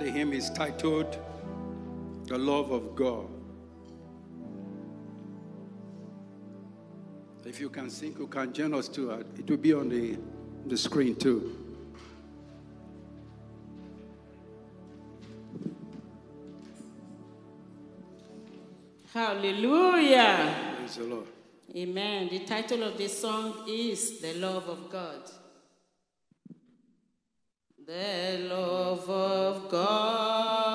The hymn is titled The Love of God. If you can sing, you can join us too. Uh, it will be on the, the screen too. Hallelujah. Praise the Lord. Amen. The title of this song is The Love of God. The love of God.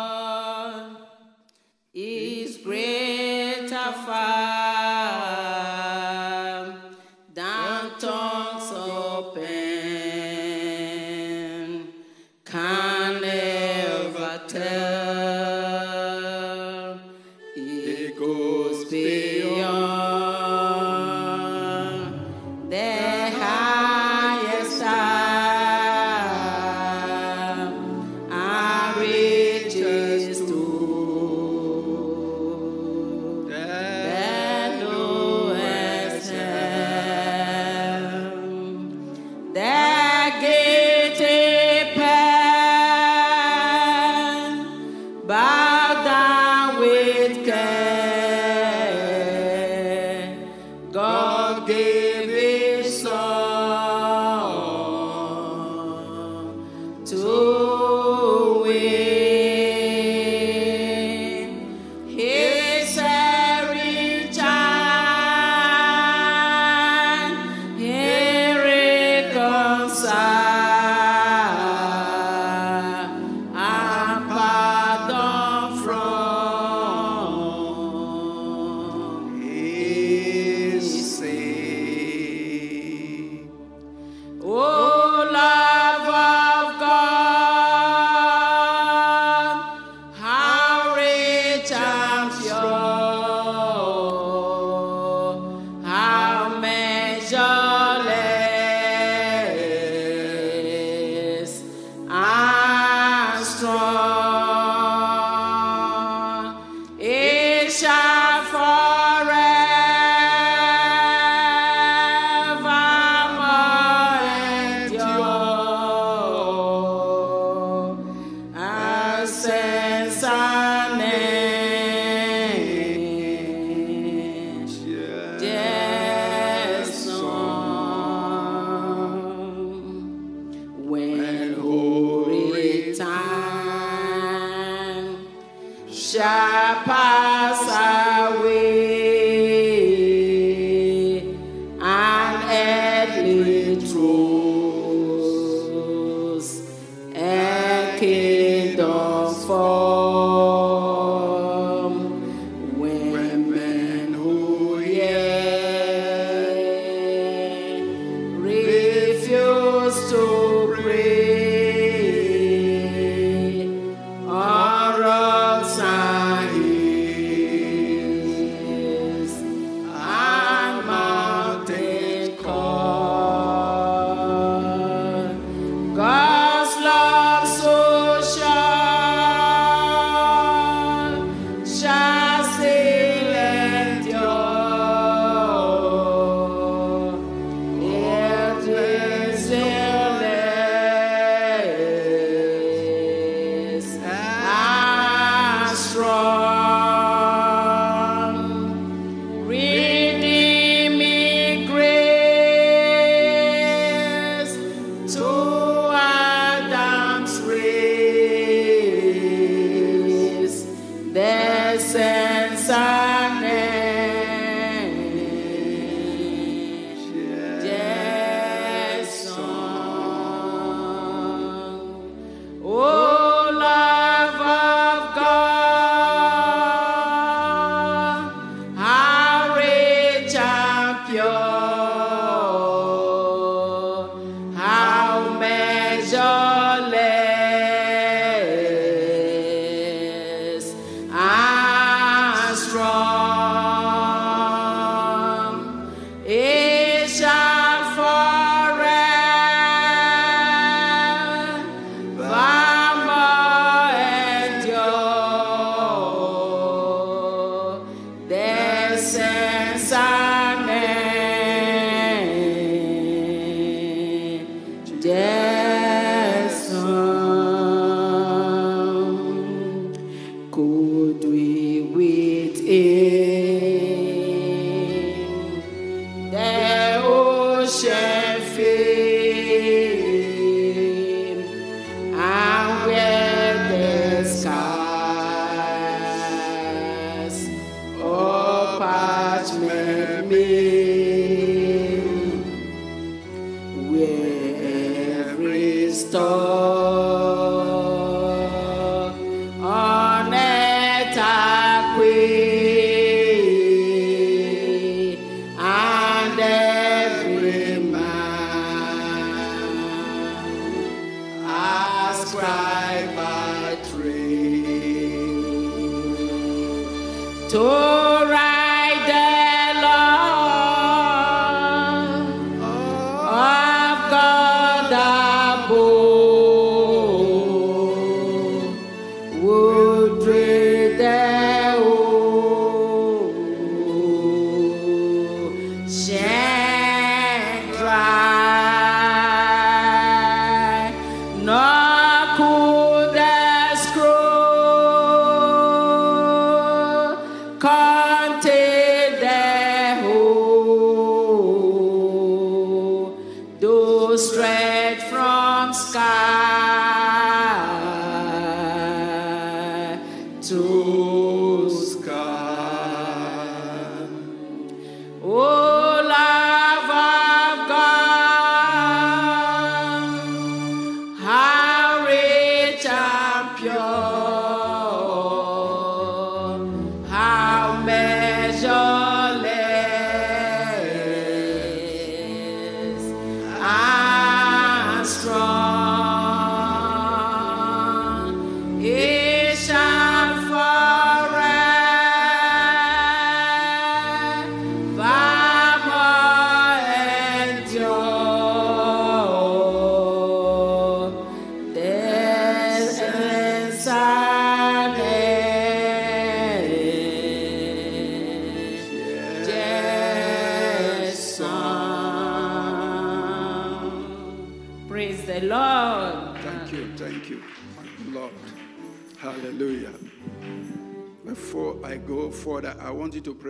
To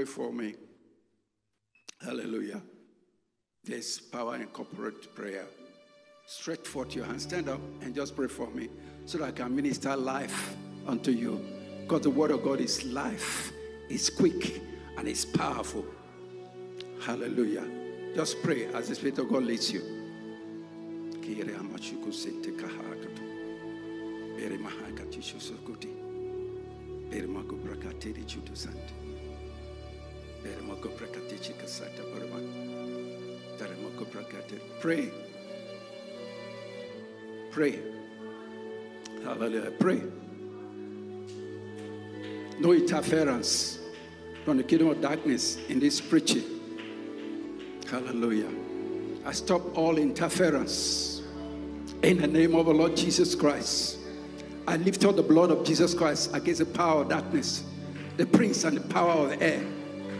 pray for me. Hallelujah. There's power in corporate prayer. Stretch forth your hand, stand up, and just pray for me so that I can minister life unto you. Because the word of God is life, it's quick, and it's powerful. Hallelujah. Just pray as the Spirit of God leads you. Bere shusukuti. Bere chikasata barma. Pray. Pray. Hallelujah. Pray. No interference from the kingdom of darkness in this preaching. Hallelujah. I stop all interference in the name of the Lord Jesus Christ. I lift up the blood of Jesus Christ against the power of darkness, the prince and the power of the air.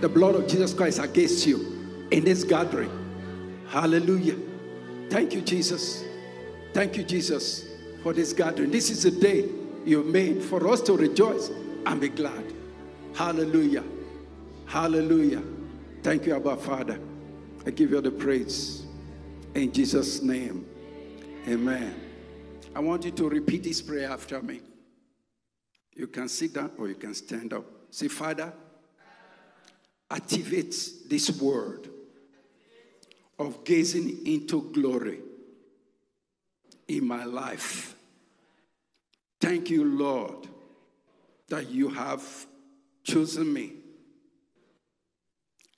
The blood of Jesus Christ against you in this gathering. Hallelujah. Thank you, Jesus. Thank you, Jesus, for this gathering. This is the day you made for us to rejoice and be glad. Hallelujah. Hallelujah. Thank you, Abba Father. I give you the praise. In Jesus' name. Amen. I want you to repeat this prayer after me. You can sit down or you can stand up. Say, Father, activate this word of gazing into glory in my life. Thank you, Lord, that you have chosen me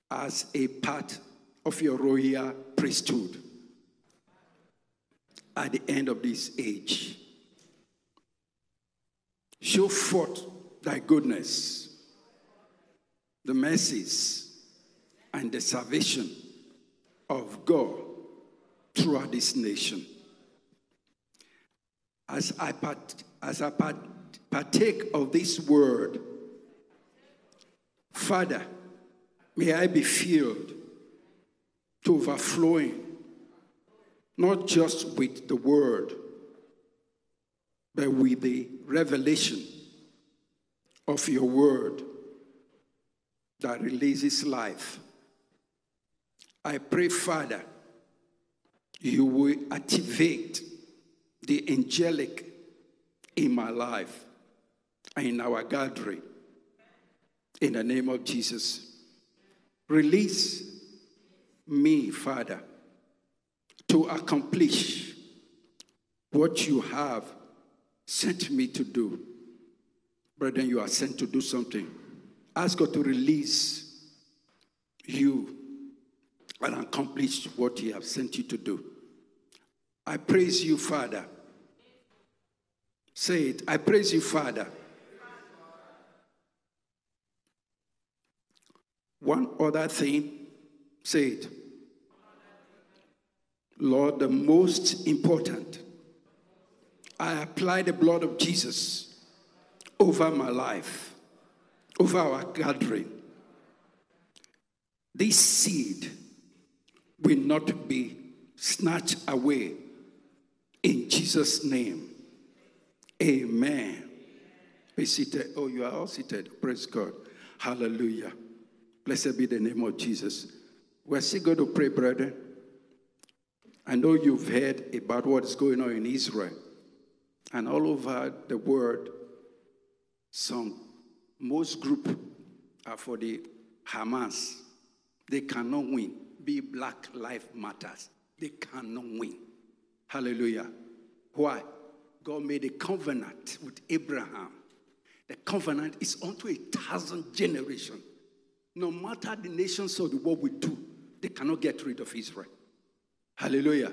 as a part of your royal priesthood at the end of this age. Show forth thy goodness, the mercies, and the salvation of God throughout this nation. As I, part, as I part, partake of this word, Father, may I be filled to overflowing, not just with the word, but with the revelation of your word that releases life. I pray, Father, you will activate the angelic in my life and in our gathering. In the name of Jesus, release me, Father, to accomplish what you have sent me to do. Brethren, you are sent to do something. Ask God to release you and accomplish what He has sent you to do. I praise you, Father. Say it. I praise you, Father. One other thing, say it. Lord, the most important, I apply the blood of Jesus over my life, over our gathering. This seed will not be snatched away in Jesus' name. Amen. Be seated. Oh, you are all seated. Praise God. Hallelujah. Blessed be the name of Jesus. We're still going to pray, brethren. I know you've heard about what is going on in Israel and all over the world. Some, most group are for the Hamas. They cannot win. Be Black Life Matters. They cannot win. Hallelujah. Why? God made a covenant with Abraham. The covenant is unto a thousand generations. No matter the nations of the world will do, they cannot get rid of Israel. Hallelujah.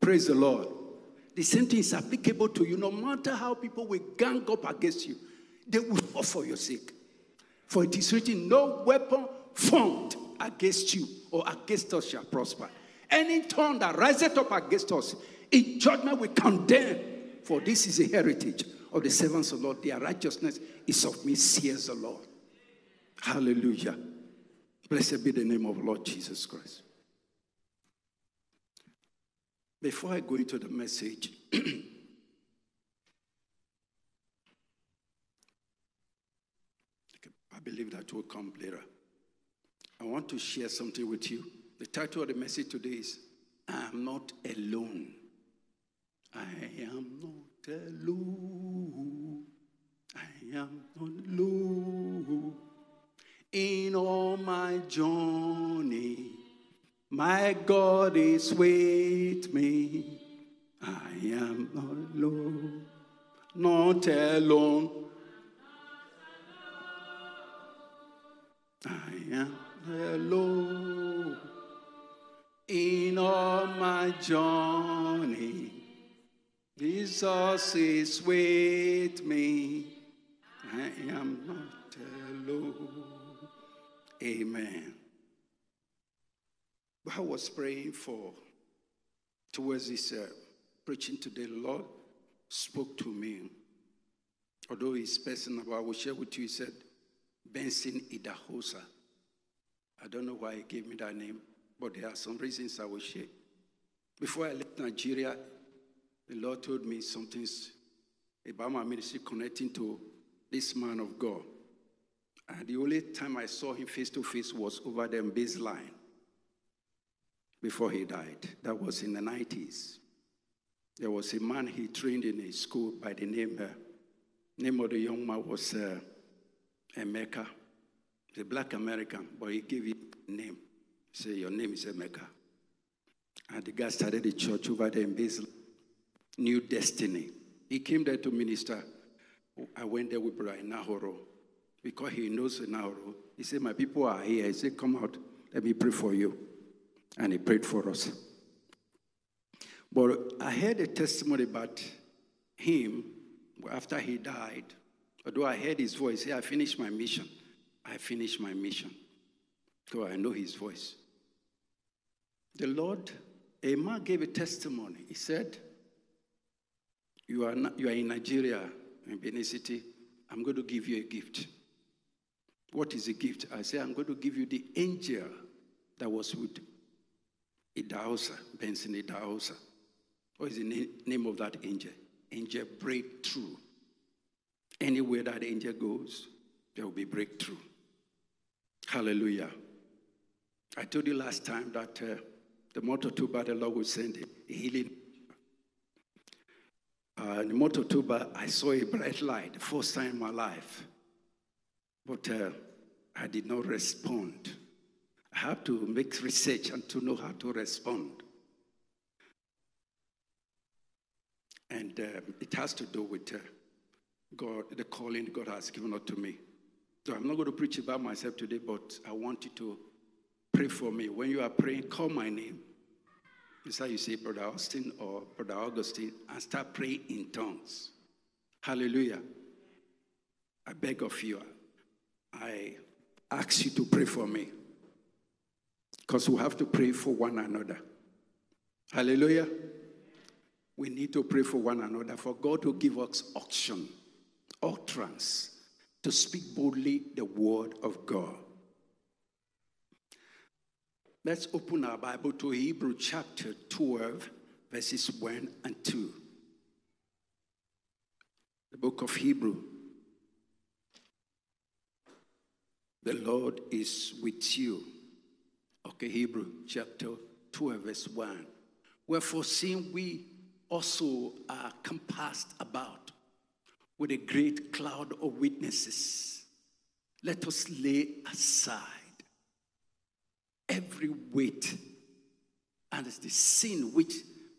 Praise the Lord. The same thing is applicable to you. No matter how people will gang up against you, they will fall for your sake. For it is written, No weapon formed against you or against us shall prosper. Any tongue that riseth up against us in judgment we condemn. For this is a heritage of the servants of the Lord. Their righteousness is of me, says the Lord. Hallelujah. Blessed be the name of Lord Jesus Christ. Before I go into the message, I believe that will come later. I want to share something with you. The title of the message today is I am not alone. I am not alone. I am not alone. In all my journey, my God is with me. I am not alone. Not alone. I am alone in all my journey. Jesus is with me. I am not alone. Amen. I was praying for towards this uh, preaching today. The Lord spoke to me. Although he's personal, but I will share with you. He said, Benson Idahosa. I don't know why he gave me that name, but there are some reasons I will share. Before I left Nigeria, the Lord told me something about my ministry connecting to this man of God. And the only time I saw him face to face was over the baseline before he died. That was in the 90s. There was a man he trained in a school by the name, uh, name of the young man was uh, Emeka. A black American, but he gave him a name. Say, your name is Emeka. And the guy started a church over there in Basil, New Destiny. He came there to minister. I went there with Brother Nahoro because he knows Nahoro. He said, My people are here. He said, Come out, let me pray for you. And he prayed for us. But I heard a testimony about him after he died. Although I heard his voice, say, I finished my mission. I finished my mission. So I know his voice. The Lord, a man gave a testimony. He said, You are, not, you are in Nigeria, in Benin City. I'm going to give you a gift. What is a gift? I say, I'm going to give you the angel that was with Idahosa, Benson Idahosa. What is the na- name of that angel? Angel breakthrough. Anywhere that angel goes, there will be breakthrough. Hallelujah. I told you last time that uh, the of October, the Lord will send a healing. Uh, in the of October, I saw a bright light, the first time in my life. But uh, I did not respond. I have to make research and to know how to respond. And um, it has to do with uh, God, the calling God has given unto me. So I'm not going to preach about myself today, but I want you to pray for me. When you are praying, call my name. Is how you say Brother Austin or Brother Augustine and start praying in tongues. Hallelujah. I beg of you. I ask you to pray for me. Because we have to pray for one another. Hallelujah. We need to pray for one another, for God to give us auction, utterance, to speak boldly the word of God. Let's open our Bible to Hebrew chapter 12, verses 1 and 2. The book of Hebrew. The Lord is with you. Okay, Hebrew chapter 12, verse 1. Wherefore, seeing we also are compassed about with a great cloud of witnesses, let us lay aside every weight and the sin which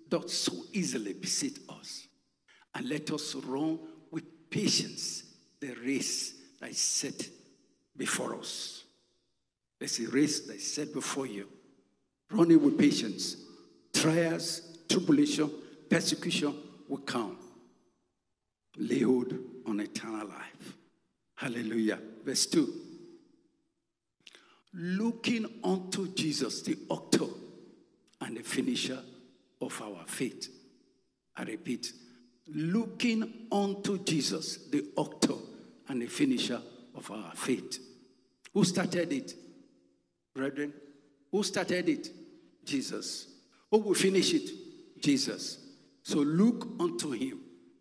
doth so easily beset us. And let us run with patience the race that is set before us. There's a race that is set before you. Running with patience. Trials, tribulation, persecution will come. Lay hold on eternal life. Hallelujah. Verse 2 looking unto Jesus, the author and the finisher of our faith. I repeat, looking unto Jesus, the author and the finisher of our faith. Who started it? Brethren, who started it? Jesus. Who will finish it? Jesus. So look unto him.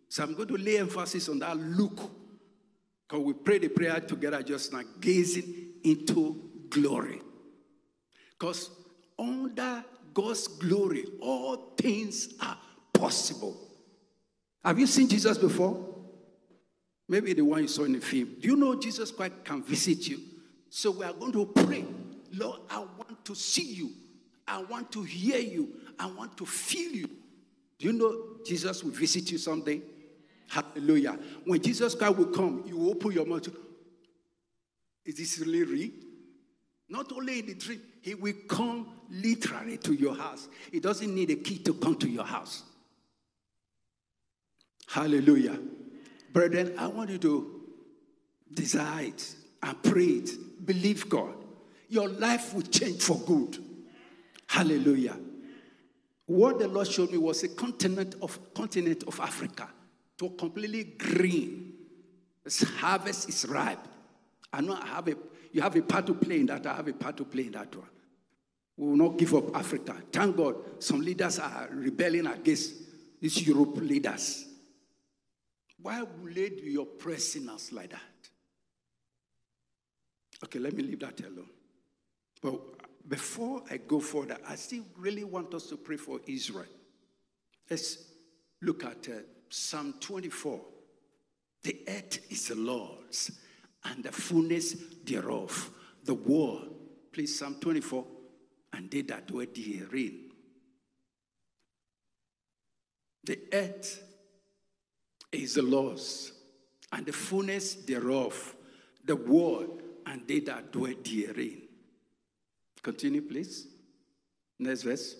So I'm going to lay emphasis on that look. Because we pray the prayer together just now, gazing into glory. Because under God's glory, all things are possible. Have you seen Jesus before? Maybe the one you saw in the film. Do you know Jesus Christ can visit you? So we are going to pray. Lord, I want to see you. I want to hear you. I want to feel you. Do you know Jesus will visit you someday? Hallelujah. When Jesus Christ will come, you open your mouth. Is this really real? Not only in the dream, he will come literally to your house. He doesn't need a key to come to your house. Hallelujah. Brethren, I want you to desire it and pray it. Believe God. Your life will change for good. Hallelujah. What the Lord showed me was a continent of continent of Africa to completely green. Its harvest is ripe. I know I have a you have a part to play in that. I have a part to play in that one. We will not give up Africa. Thank God some leaders are rebelling against these Europe leaders. Why would they be oppressing us like that? Okay, let me leave that alone. But before I go further, I still really want us to pray for Israel. Let's look at uh, Psalm 24. The earth is the Lord's and the fullness thereof. The world, please, Psalm 24, and they that dwell therein. The earth is the Lord's, and the fullness thereof, the world, and they that dwell therein. Continue, please. Next verse.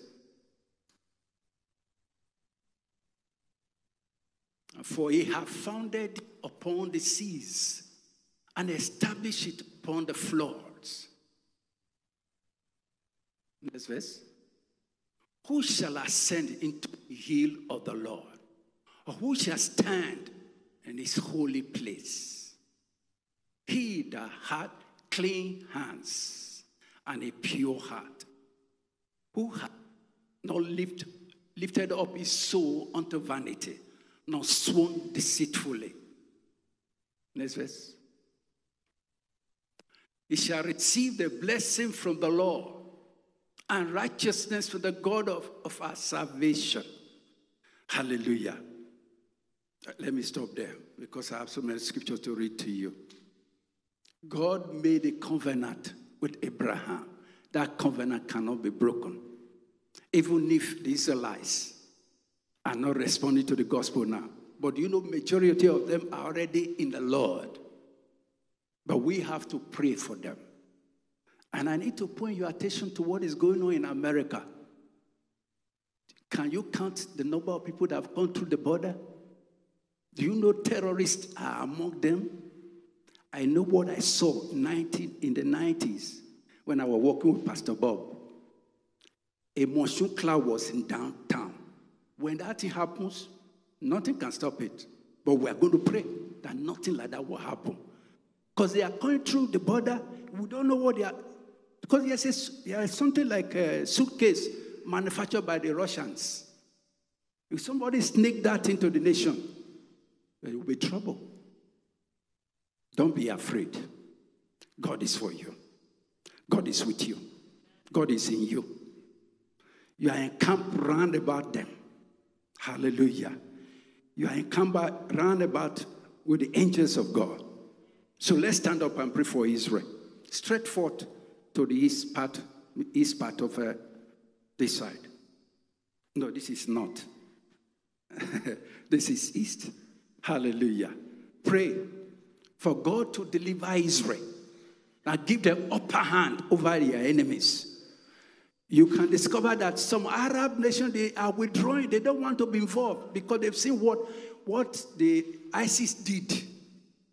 For he hath founded upon the seas and established it upon the floods. Next verse. Who shall ascend into the hill of the Lord? Or who shall stand in his holy place? He that hath clean hands and a pure heart, who hath not lift, lifted up his soul unto vanity, nor sworn deceitfully. Next verse. He shall receive the blessing from the Lord and righteousness from the God of, of our salvation. Hallelujah. Let me stop there because I have so many scriptures to read to you. God made a covenant with Abraham. That covenant cannot be broken. Even if the Israelites are not responding to the gospel now. But you know, majority of them are already in the Lord. But we have to pray for them. And I need to point your attention to what is going on in America. Can you count the number of people that have gone through the border? Do you know terrorists are among them? I know what I saw in, 19, in the 90s when I was working with Pastor Bob. A monsoon cloud was in downtown. When that thing happens, nothing can stop it. But we are going to pray that nothing like that will happen. Because they are going through the border, we don't know what they are. Because there's, there's something like a suitcase manufactured by the Russians. If somebody sneak that into the nation, there will be trouble. Don't be afraid. God is for you. God is with you. God is in you. You are encamped round about them. Hallelujah. You are encamped round about with the angels of God. So let's stand up and pray for Israel. Straight forth to the east part, east part of uh, this side. No, this is not. this is east. Hallelujah. Pray for God to deliver Israel and give them upper hand over their enemies. You can discover that some Arab nations they are withdrawing. They don't want to be involved because they've seen what, what the ISIS did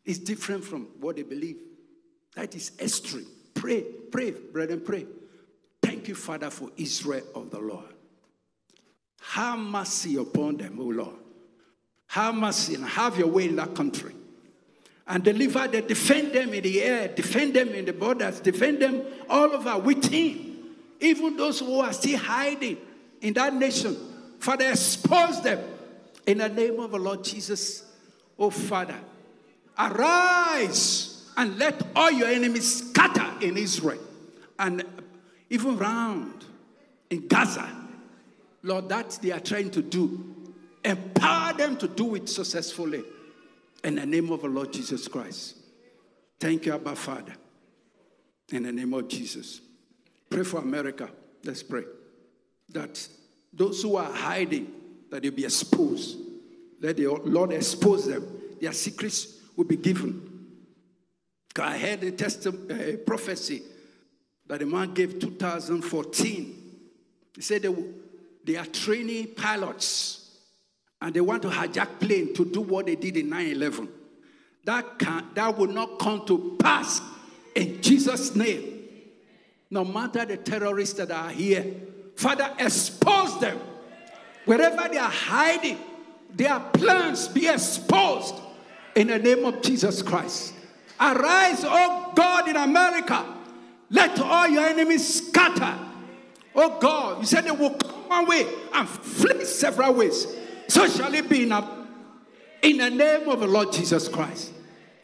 is different from what they believe. That is extreme. Pray, pray, brethren, pray. Thank you, Father, for Israel of the Lord. Have mercy upon them, O Lord. Have mercy and have your way in that country and deliver them, defend them in the air, defend them in the borders, defend them all over within. Even those who are still hiding in that nation, Father, expose them in the name of the Lord Jesus. Oh, Father, arise and let all your enemies scatter in Israel and even round in Gaza. Lord, that they are trying to do, empower them to do it successfully. In the name of the Lord Jesus Christ. Thank you, Abba Father. In the name of Jesus. Pray for America. Let's pray. That those who are hiding, that they be exposed. Let the Lord expose them. Their secrets will be given. I heard a, a prophecy that a man gave 2014. He said they, they are training pilots and they want to hijack plane to do what they did in 9-11 that can that will not come to pass in jesus name no matter the terrorists that are here father expose them wherever they are hiding their plans be exposed in the name of jesus christ arise oh god in america let all your enemies scatter oh god you said they will come one way and flee several ways so shall it be in, a, in the name of the Lord Jesus Christ.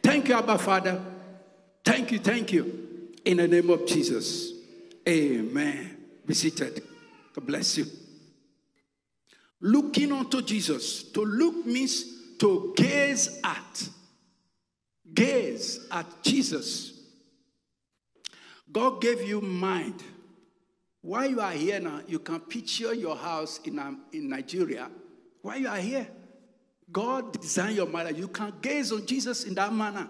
Thank you, Abba Father. Thank you, thank you. In the name of Jesus. Amen. Be seated. God bless you. Looking unto Jesus. To look means to gaze at. Gaze at Jesus. God gave you mind. While you are here now, you can picture your house in, um, in Nigeria why you are here. God designed your mind. You can gaze on Jesus in that manner.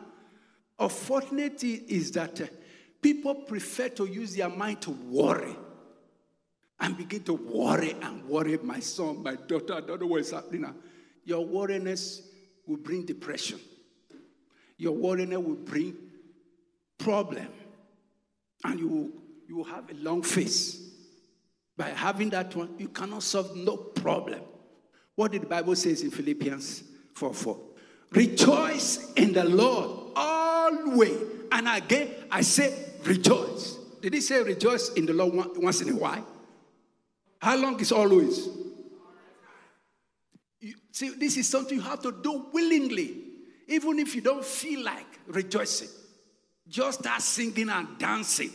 Unfortunately, is that uh, people prefer to use their mind to worry and begin to worry and worry. My son, my daughter, I don't know what's happening now. Your worriness will bring depression. Your worriness will bring problem, and you will, you will have a long face. By having that one, you cannot solve no problem. What did the Bible says in Philippians 4 4? Rejoice in the Lord always. And again, I say rejoice. Did he say rejoice in the Lord once in a while? How long is always? You, see, this is something you have to do willingly, even if you don't feel like rejoicing. Just start singing and dancing.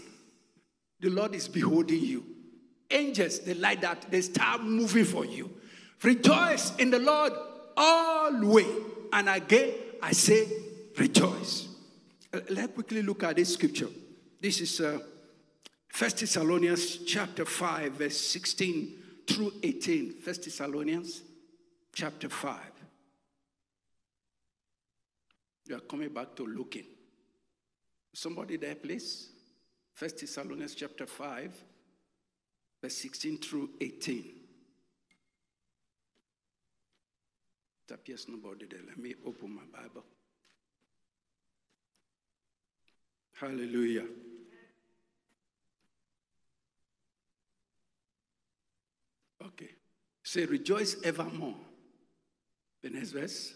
The Lord is beholding you. Angels, they like that, they start moving for you. Rejoice in the Lord always. And again, I say rejoice. Let's quickly look at this scripture. This is uh, 1 Thessalonians chapter 5, verse 16 through 18. 1 Thessalonians chapter 5. You are coming back to looking. Somebody there, please. 1 Thessalonians chapter 5, verse 16 through 18. It appears nobody there. Let me open my Bible. Hallelujah. Okay. Say, rejoice evermore. The next verse.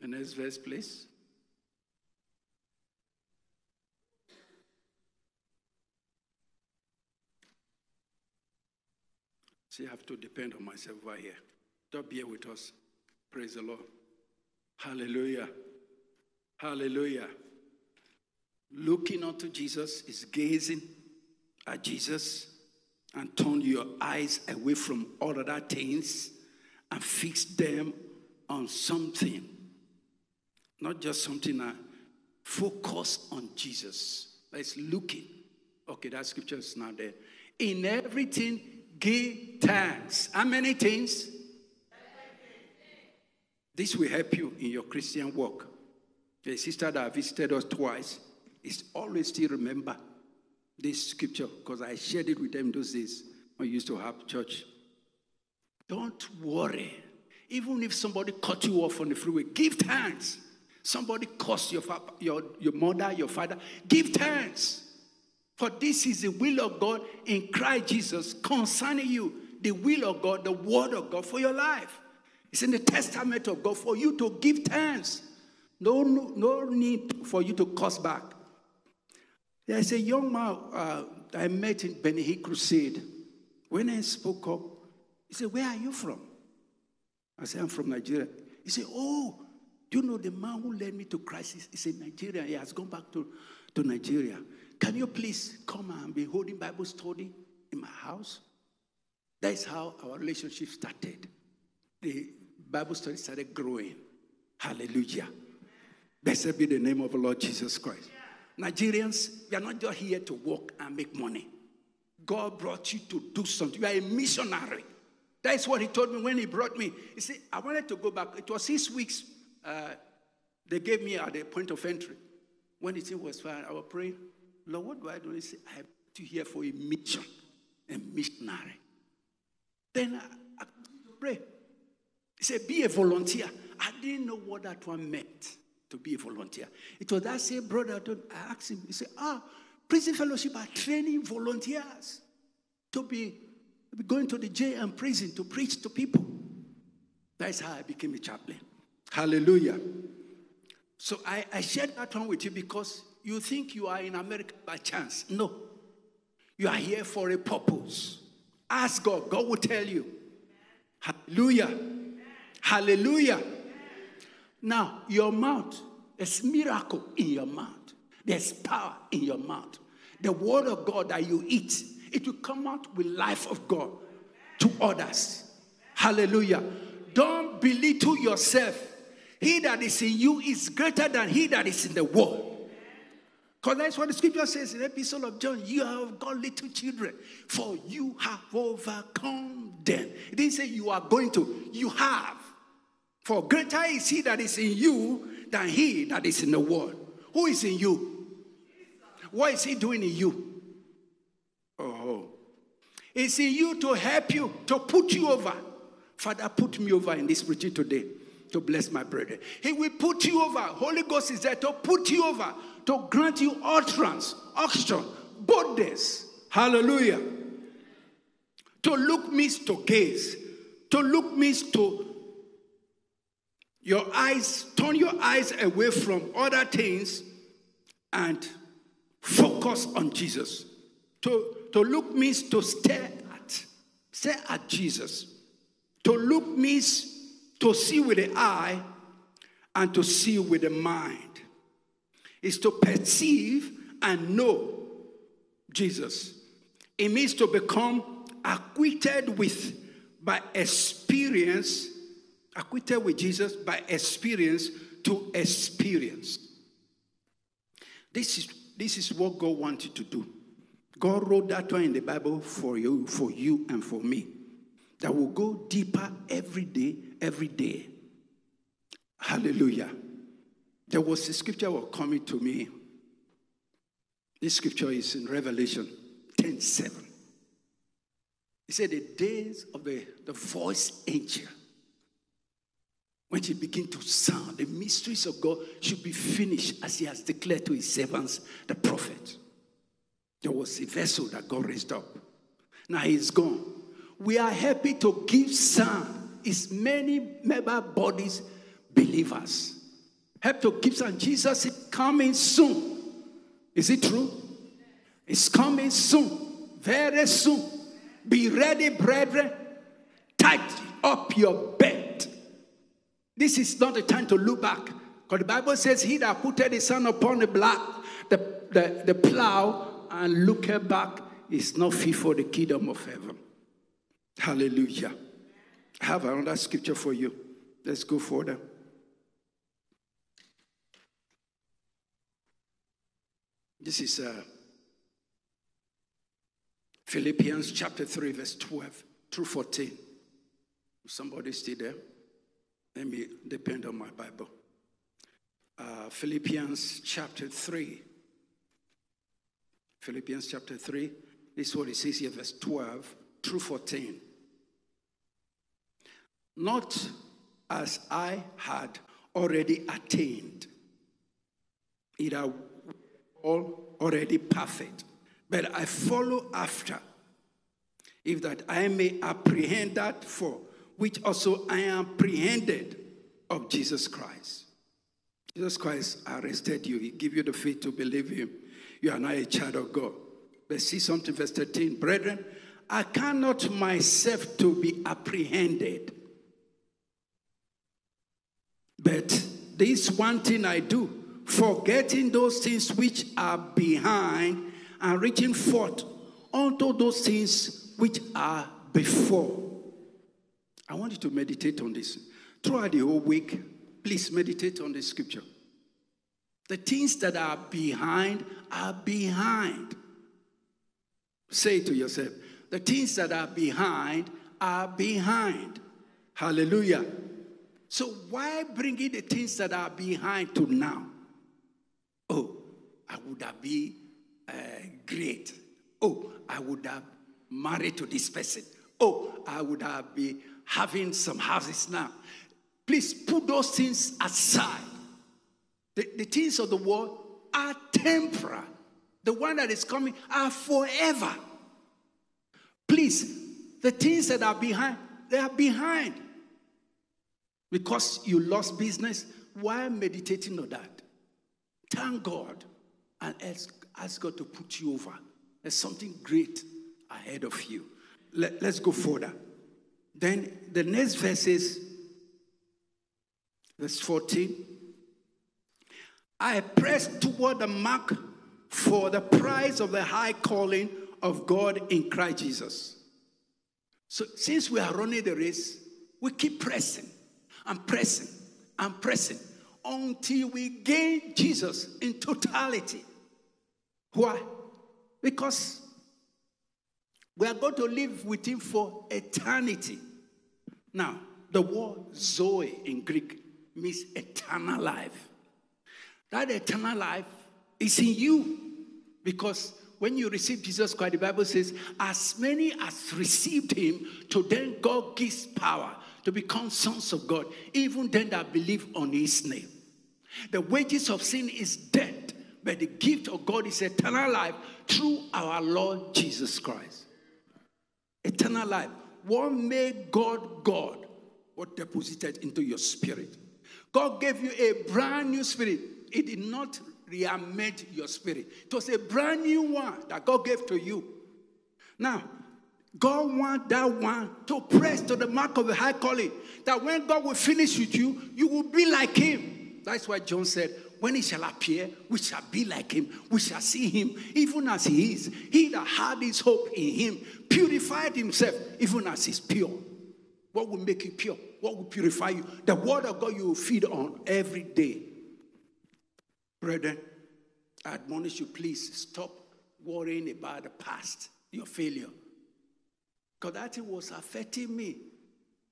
The next verse, please. See, I have to depend on myself right here. Be here with us. Praise the Lord. Hallelujah. Hallelujah. Looking unto Jesus is gazing at Jesus and turn your eyes away from all other things and fix them on something. Not just something, uh, focus on Jesus. That's looking. Okay, that scripture is not there. In everything, give thanks. How many things? This will help you in your Christian walk. The sister that visited us twice is always still remember this scripture because I shared it with them those days when used to have church. Don't worry. Even if somebody cut you off on the freeway, give thanks. Somebody cursed your, your, your mother, your father, give thanks. For this is the will of God in Christ Jesus concerning you. The will of God, the word of God for your life. It's in the testament of God for you to give thanks. No, no, no need for you to curse back. There's a young man uh, I met in Benny Crusade. When I spoke up, he said, Where are you from? I said, I'm from Nigeria. He said, Oh, do you know the man who led me to Christ is in Nigeria? He has gone back to, to Nigeria. Can you please come and be holding Bible study in my house? That's how our relationship started. The Bible study started growing. Hallelujah. Blessed be the name of the Lord Jesus Christ. Nigerians, we are not just here to work and make money. God brought you to do something. You are a missionary. That's what he told me when he brought me. He said, I wanted to go back. It was six weeks uh, they gave me at the point of entry. When the thing was fine, I was praying, Lord, what do I do? He said, I have to here for a mission, a missionary. Then I, I pray. He said, be a volunteer. I didn't know what that one meant to be a volunteer. It was that same brother, I asked him, he said, ah, prison fellowship are training volunteers to be, to be going to the jail and prison to preach to people. That's how I became a chaplain. Hallelujah. So I, I shared that one with you because you think you are in America by chance. No. You are here for a purpose. Ask God, God will tell you. Hallelujah. Hallelujah. Now, your mouth, there's miracle in your mouth. There's power in your mouth. The word of God that you eat, it will come out with life of God to others. Hallelujah. Don't belittle yourself. He that is in you is greater than he that is in the world. Because that's what the scripture says in the epistle of John. You have got little children, for you have overcome them. It didn't say you are going to, you have. For greater is he that is in you than he that is in the world. Who is in you? What is he doing in you? Oh, it's in you to help you, to put you over. Father, put me over in this preaching today to bless my brother. He will put you over. Holy Ghost is there to put you over, to grant you utterance, action, boldness. Hallelujah. To look means to gaze. To look means to your eyes, turn your eyes away from other things and focus on Jesus. To, to look means to stare at, stare at Jesus. To look means to see with the eye and to see with the mind. Is to perceive and know Jesus. It means to become acquainted with by experience acquitted with Jesus by experience to experience. This is, this is what God wanted to do. God wrote that one in the Bible for you, for you and for me. That will go deeper every day, every day. Hallelujah. There was a scripture was coming to me. This scripture is in Revelation 10 7. He said, The days of the, the voice angel when she begin to sound, the mysteries of God should be finished as he has declared to his servants, the prophet. There was a vessel that God raised up. Now he's gone. We are happy to give sound. Is many member bodies believers. Help to give sound. Jesus is coming soon. Is it true? It's coming soon. Very soon. Be ready, brethren. Tight up your. This is not a time to look back. Because the Bible says, He that putted his son upon the black, the, the, the plow, and looked back is not fit for the kingdom of heaven. Hallelujah. I have another scripture for you. Let's go further. This is uh, Philippians chapter 3, verse 12 through 14. Somebody still there? Let me depend on my Bible. Uh, Philippians chapter 3. Philippians chapter 3. This is what it says here, verse 12 through 14. Not as I had already attained, either all already perfect, but I follow after, if that I may apprehend that for which also I apprehended of Jesus Christ. Jesus Christ arrested you. He gave you the faith to believe him. You are now a child of God. Let's see something, verse 13. Brethren, I cannot myself to be apprehended. But this one thing I do, forgetting those things which are behind and reaching forth unto those things which are before. I want you to meditate on this. Throughout the whole week, please meditate on this scripture. The things that are behind are behind. Say to yourself, the things that are behind are behind. Hallelujah. So, why bring in the things that are behind to now? Oh, I would have been uh, great. Oh, I would have married to this person. Oh, I would have been having some houses now. Please put those things aside. The, the things of the world are temporal. The one that is coming are forever. Please, the things that are behind, they are behind. Because you lost business, why meditating on that? Thank God and ask, ask God to put you over. There's something great ahead of you. Let, let's go further. Then the next verse is verse 14. I press toward the mark for the prize of the high calling of God in Christ Jesus. So, since we are running the race, we keep pressing and pressing and pressing until we gain Jesus in totality. Why? Because we are going to live with Him for eternity. Now, the word Zoe in Greek means eternal life. That eternal life is in you because when you receive Jesus Christ, the Bible says, as many as received him, to them God gives power to become sons of God, even them that believe on his name. The wages of sin is death, but the gift of God is eternal life through our Lord Jesus Christ. Eternal life. What made God God? What deposited into your spirit? God gave you a brand new spirit. It did not reamend your spirit. It was a brand new one that God gave to you. Now, God wants that one to press to the mark of the high calling. That when God will finish with you, you will be like him. That's why John said, when he shall appear, we shall be like him. We shall see him even as he is. He that had his hope in him purified himself even as he's pure. What will make you pure? What will purify you? The word of God you will feed on every day. Brethren, I admonish you, please stop worrying about the past, your failure. Because that thing was affecting me.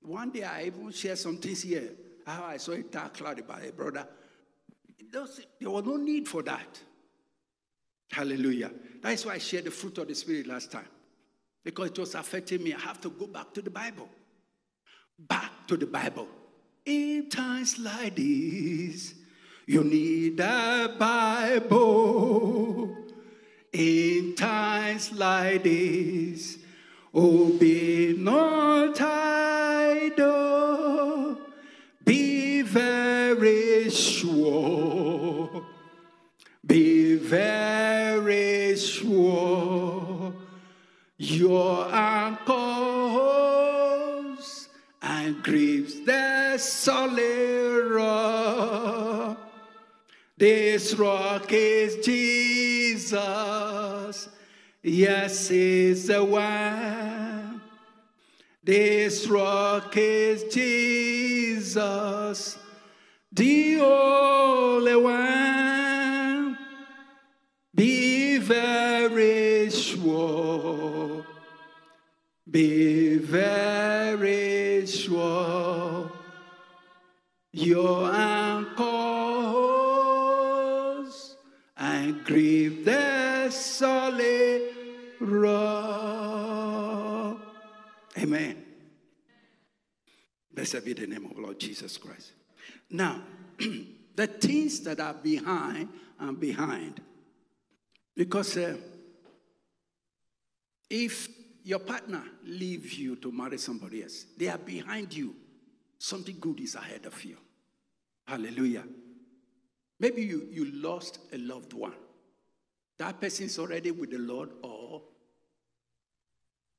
One day I even shared some things here. How I saw a dark cloud about a brother. There was no need for that. Hallelujah. That's why I shared the fruit of the Spirit last time. Because it was affecting me. I have to go back to the Bible. Back to the Bible. in times like this, you need a Bible. In times like this, oh, be not idle, sure, be very sure. Your ankles and griefs the solid rock. This rock is Jesus. Yes, is the one. This rock is Jesus, the only one. Be very sure. Be very sure. Your ankles and grieve the solid rock. Amen. Blessed be the name of Lord Jesus Christ. Now, the things that are behind and behind. Because uh, if your partner leaves you to marry somebody else, they are behind you. Something good is ahead of you. Hallelujah. Maybe you, you lost a loved one. That person is already with the Lord, or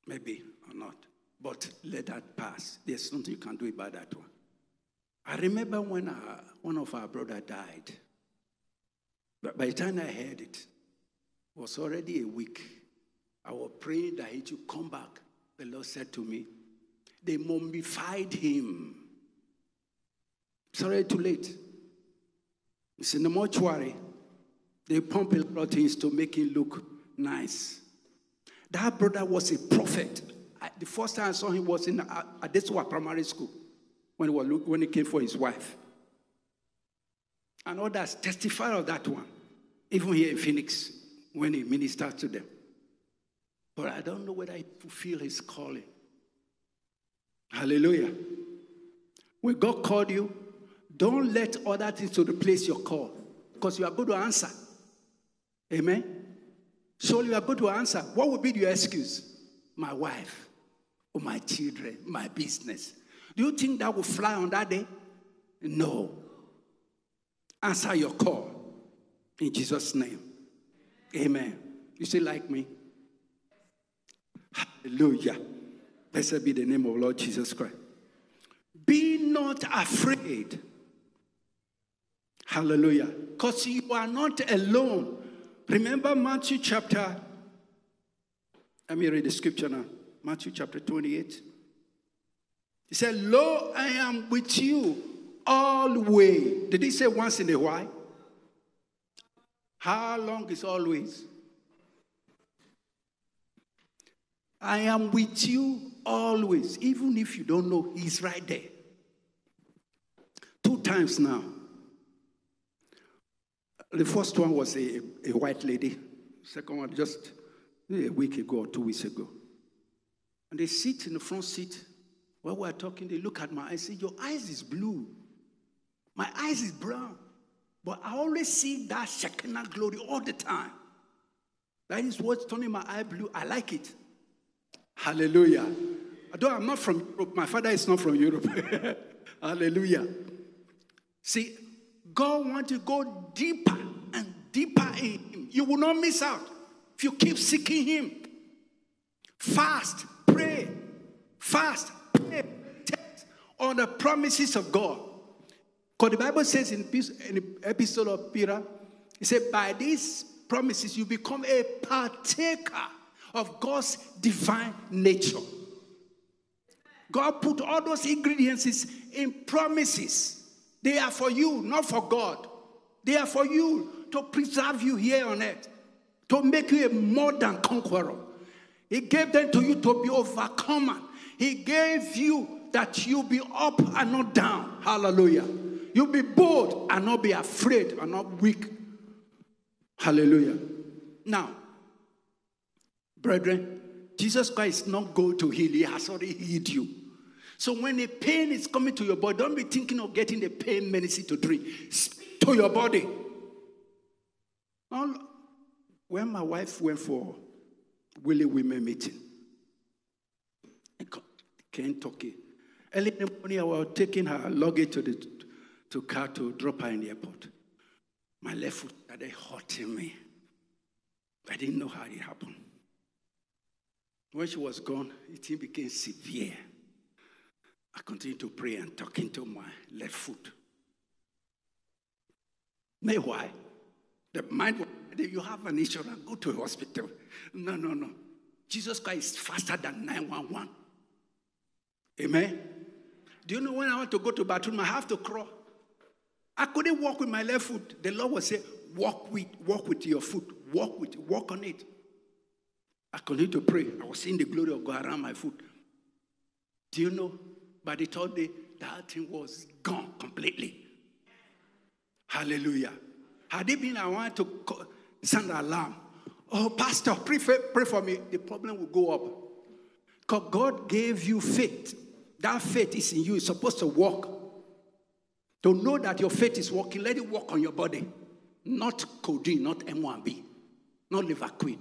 maybe or not. But let that pass. There's nothing you can do about that one. I remember when our, one of our brother died. But by the time I heard it, it was already a week. I was praying that he should come back. The Lord said to me, they mummified him. Sorry, too late. It's in the mortuary. They pump a lot things to make him look nice. That brother was a prophet. I, the first time I saw him was in uh, Adesua Primary School when he, when he came for his wife. And others testify of that one, even here in Phoenix, when he ministered to them. But I don't know whether he fulfilled his calling. Hallelujah. When God called you, don't let other things to replace your call because you are going to answer. Amen. So you are going to answer. What would be your excuse? My wife, or my children, my business. Do you think that will fly on that day? No. Answer your call in Jesus' name. Amen. You say, like me? Hallelujah. Blessed be the name of Lord Jesus Christ. Be not afraid. Hallelujah. Because you are not alone. Remember Matthew chapter, let me read the scripture now. Matthew chapter 28. He said, Lo, I am with you always. Did he say once in a while? How long is always? I am with you always. Even if you don't know, he's right there. Two times now. The first one was a, a white lady. Second one just a week ago or two weeks ago. And they sit in the front seat while we're talking. They look at my eyes and say, Your eyes is blue. My eyes is brown. But I always see that Shekinah glory all the time. That is what's turning my eye blue. I like it. Hallelujah. Although I'm not from Europe, my father is not from Europe. Hallelujah. See, God wants to go deeper and deeper in Him. You will not miss out if you keep seeking Him. Fast, pray, fast, on the promises of God. Because the Bible says in, in the epistle of Peter, it said, by these promises you become a partaker of God's divine nature. God put all those ingredients in promises. They are for you, not for God. They are for you to preserve you here on earth, to make you a more than conqueror. He gave them to you to be overcomer. He gave you that you be up and not down. Hallelujah. You be bold and not be afraid and not weak. Hallelujah. Now, brethren, Jesus Christ is not going to heal. He has already healed you. So when a pain is coming to your body, don't be thinking of getting the pain medicine to drink. To your body. When my wife went for Willie Women meeting in Kentucky, early in the morning I was taking her luggage to the to car to drop her in the airport. My left foot started hurting me. I didn't know how it happened. When she was gone, it became severe. I continued to pray and talk into my left foot. Meanwhile, the mind you have an insurance, go to a hospital. No, no, no. Jesus Christ is faster than 911. Amen. Do you know when I want to go to bathroom, I have to crawl. I couldn't walk with my left foot. The Lord would say, walk with, walk with your foot. Walk with, walk on it. I continued to pray. I was seeing the glory of God around my foot. Do you know? By the third day, that thing was gone completely. Hallelujah. Had it been I wanted to sound alarm, oh, Pastor, pray for, pray for me, the problem will go up. Because God gave you faith. That faith is in you. It's supposed to work. To know that your faith is working, let it work on your body. Not codeine, not M1B, not Levaquin.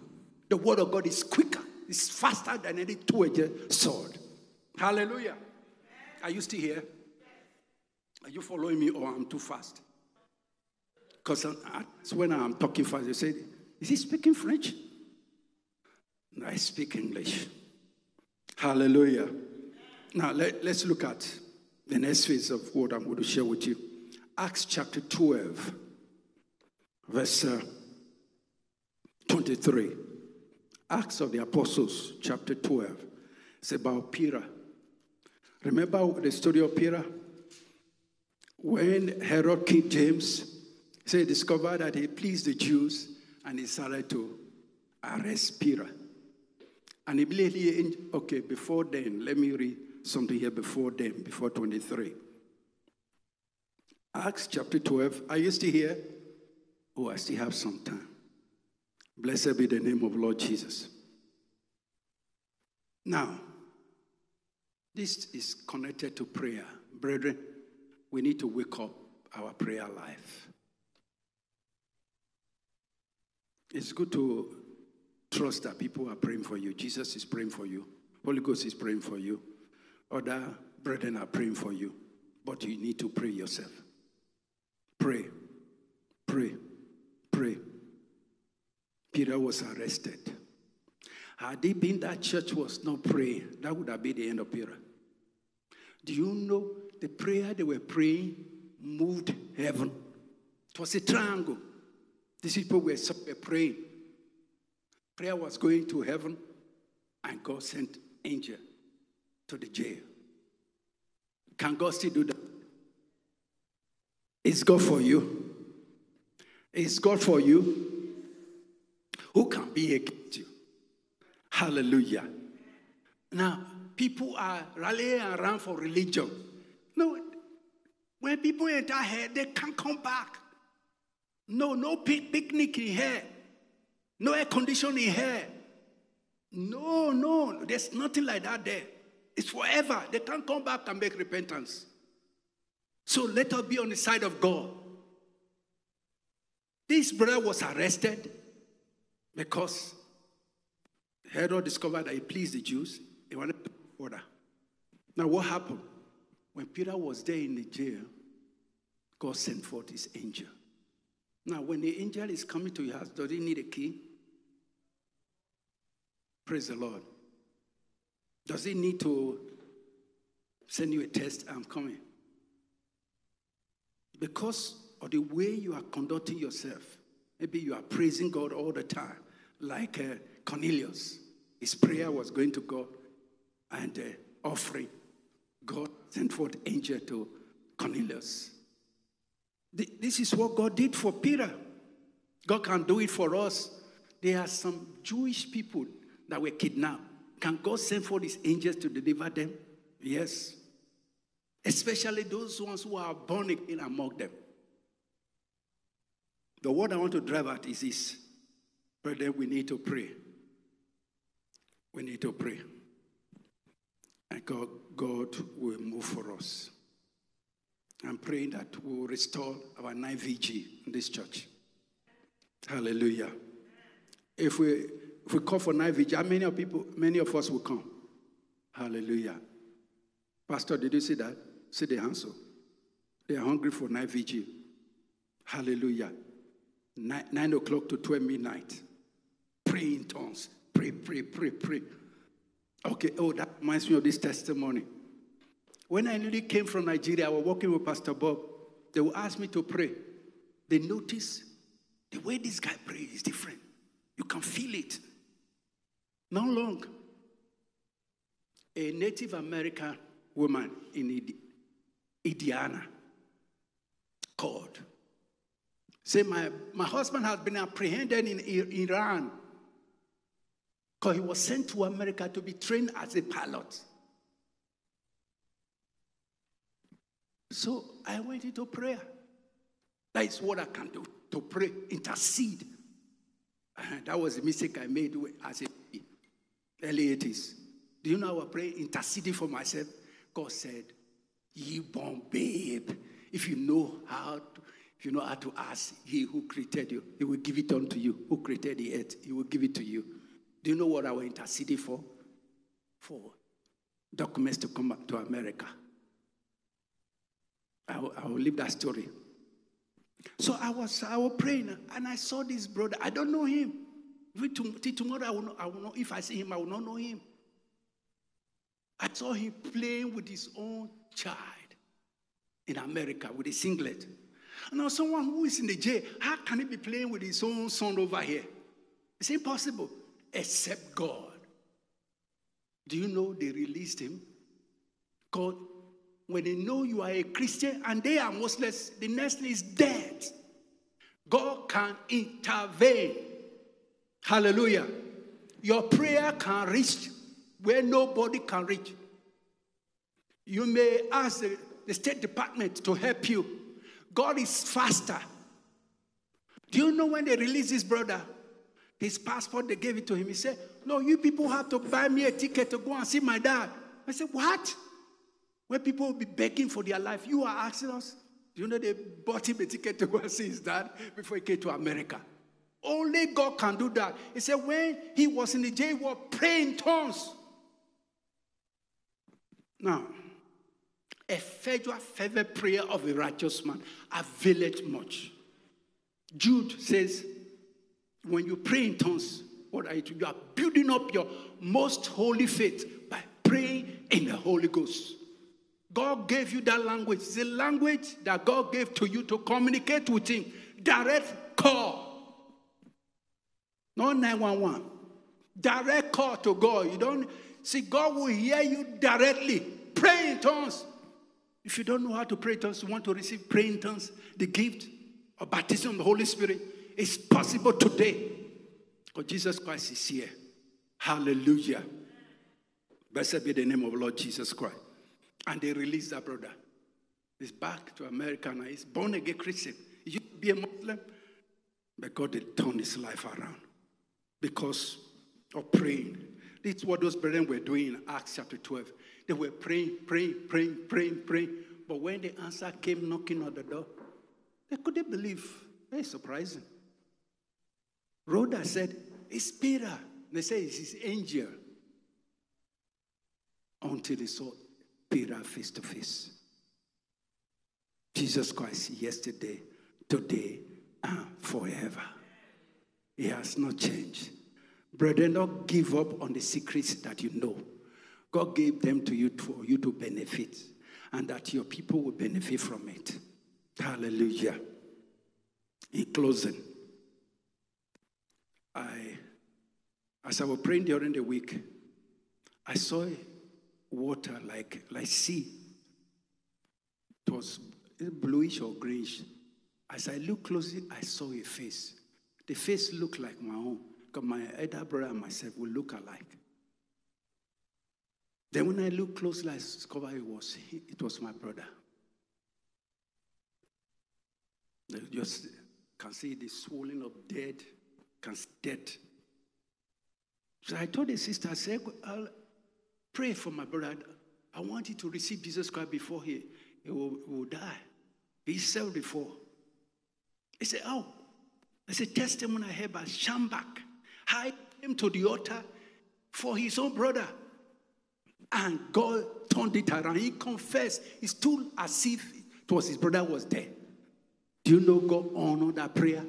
The word of God is quicker, it's faster than any two edged sword. Hallelujah. Are you still here? Are you following me or I'm too fast? Because when I'm talking fast, you say, Is he speaking French? I speak English. Hallelujah. Now let, let's look at the next phase of what I'm going to share with you. Acts chapter 12, verse uh, 23. Acts of the Apostles, chapter 12. It's about Peter. Remember the story of Peter? When Herod King James said, discovered that he pleased the Jews and he started to arrest Peter. And immediately, okay, before then, let me read something here before then, before 23. Acts chapter 12. Are you still here? Oh, I still have some time. Blessed be the name of Lord Jesus. Now, this is connected to prayer. Brethren, we need to wake up our prayer life. It's good to trust that people are praying for you. Jesus is praying for you. Holy Ghost is praying for you. Other brethren are praying for you, but you need to pray yourself. Pray, pray, pray. Peter was arrested. Had he been that church was not praying, that would have been the end of Peter. Do you know the prayer they were praying moved heaven? It was a triangle. These people were praying. Prayer was going to heaven, and God sent angel to the jail. Can God still do that? Is God for you? Is God for you? Who can be against you? Hallelujah. Now, people are rallying around for religion. No, when people enter here, they can't come back. No, no picnic in here. No air conditioning here. No, no, there's nothing like that there. It's forever. They can't come back and make repentance. So let us be on the side of God. This brother was arrested because Herod discovered that he pleased the Jews. He wanted to order. Now, what happened? When Peter was there in the jail, God sent forth his angel. Now, when the angel is coming to your house, does he need a key? Praise the Lord. Does he need to send you a test? I'm coming. Because of the way you are conducting yourself, maybe you are praising God all the time, like uh, Cornelius. His prayer was going to God and uh, offering. God sent forth angel to Cornelius. This is what God did for Peter. God can do it for us. There are some Jewish people that were kidnapped. Can God send for his angels to deliver them? Yes. Especially those ones who are born again among them. The word I want to drive at is this. Brother, we need to pray. We need to pray. And God, God will move for us. I'm praying that we will restore our night vigil in this church. Hallelujah. If we if we call for night vigil, many of people, many of us will come? Hallelujah. Pastor, did you see that? See the answer. They are hungry for night vigil. Hallelujah. Nine, nine o'clock to 12 midnight. Pray in tongues. Pray, pray, pray, pray. Okay, oh, that reminds me of this testimony. When I newly came from Nigeria, I was working with Pastor Bob. They would ask me to pray. They notice the way this guy prays is different. You can feel it. Not long. A Native American woman in Indiana called. Say, my, my husband has been apprehended in Iran because he was sent to America to be trained as a pilot. So I went into prayer. That is what I can do to pray, intercede. That was a mistake I made as a early 80s. Do you know I pray interceding for myself? God said, "You born babe, if you know how to, if you know how to ask, he who created you, he will give it unto you. Who created the earth, he will give it to you. Do you know what I was interceding for? For documents to come back to America. I will, I will leave that story. So I was I was praying and I saw this brother. I don't know him. Till tomorrow I will, not, I will not, if I see him, I will not know him. I saw him playing with his own child in America with a singlet. Now, someone who is in the jail, how can he be playing with his own son over here? It's impossible, except God. Do you know they released him? God, when they know you are a Christian and they are Muslims, the next is dead. God can intervene. Hallelujah. Your prayer can reach where nobody can reach. You may ask the, State Department to help you. God is faster. Do you know when they released his brother? His passport, they gave it to him. He said, No, you people have to buy me a ticket to go and see my dad. I said, What? Where people will be begging for their life. You are asking us? Do you know they bought him a ticket to go and see his dad before he came to America? Only God can do that. He said, when he was in the jail, he was praying tongues. Now, effectual fervent prayer of a righteous man availeth much. Jude says, when you pray in tongues, what are you doing? You are building up your most holy faith by praying in the Holy Ghost. God gave you that language. It's a language that God gave to you to communicate with Him. Direct call. Not 911. Direct call to God. You don't see, God will hear you directly. Pray in tongues. If you don't know how to pray in tongues, you want to receive praying in tongues, the gift of baptism of the Holy Spirit, it's possible today. Because Jesus Christ is here. Hallelujah. Blessed be the name of Lord Jesus Christ. And they released that brother. He's back to America now. He's born again Christian. He used to be a Muslim. But God turn his life around because of praying. This is what those brethren were doing in Acts chapter 12. They were praying, praying, praying, praying, praying. But when the answer came knocking on the door, they couldn't believe. Very surprising. Rhoda said, It's Peter. They say it's his angel. Until they saw Peter face to face. Jesus Christ, yesterday, today, and forever. He has not changed. Brethren, don't give up on the secrets that you know. God gave them to you for you to benefit, and that your people will benefit from it. Hallelujah. In closing, I, as I was praying during the week, I saw water like, like sea. It was bluish or grayish. As I looked closely, I saw a face. The face looked like my own, because my elder brother and myself would look alike. Then when I looked closely, I discovered it was, it was my brother. You just can see the swelling of dead, can dead. So I told the sister, I said, I'll pray for my brother. I want you to receive Jesus Christ before he, he, will, he will die. He said before. He said, Oh, it's a testimony I heard by Schambach. How he came to the altar for his own brother. And God turned it around. He confessed. It's stood as if it was his brother was dead. Do you know God honored that prayer?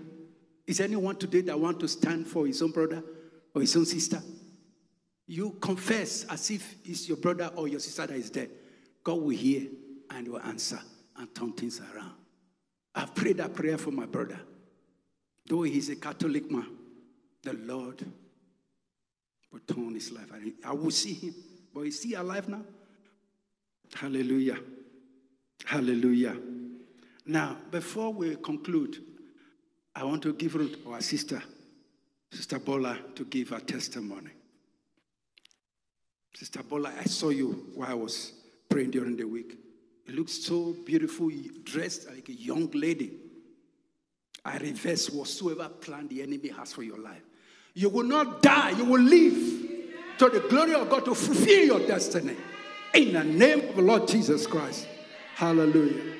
Is anyone today that want to stand for his own brother or his own sister? You confess as if it's your brother or your sister that is dead. God will hear and will answer and turn things around. I've prayed that prayer for my brother. Though he's a Catholic man, the Lord will turn his life. I will see him. But is he alive now? Hallelujah. Hallelujah. Now, before we conclude, I want to give our sister, Sister Bola, to give her testimony. Sister Bola, I saw you while I was praying during the week. You look so beautiful, dressed like a young lady. I reverse whatsoever plan the enemy has for your life. You will not die, you will live to the glory of God to fulfill your destiny. In the name of the Lord Jesus Christ. Hallelujah.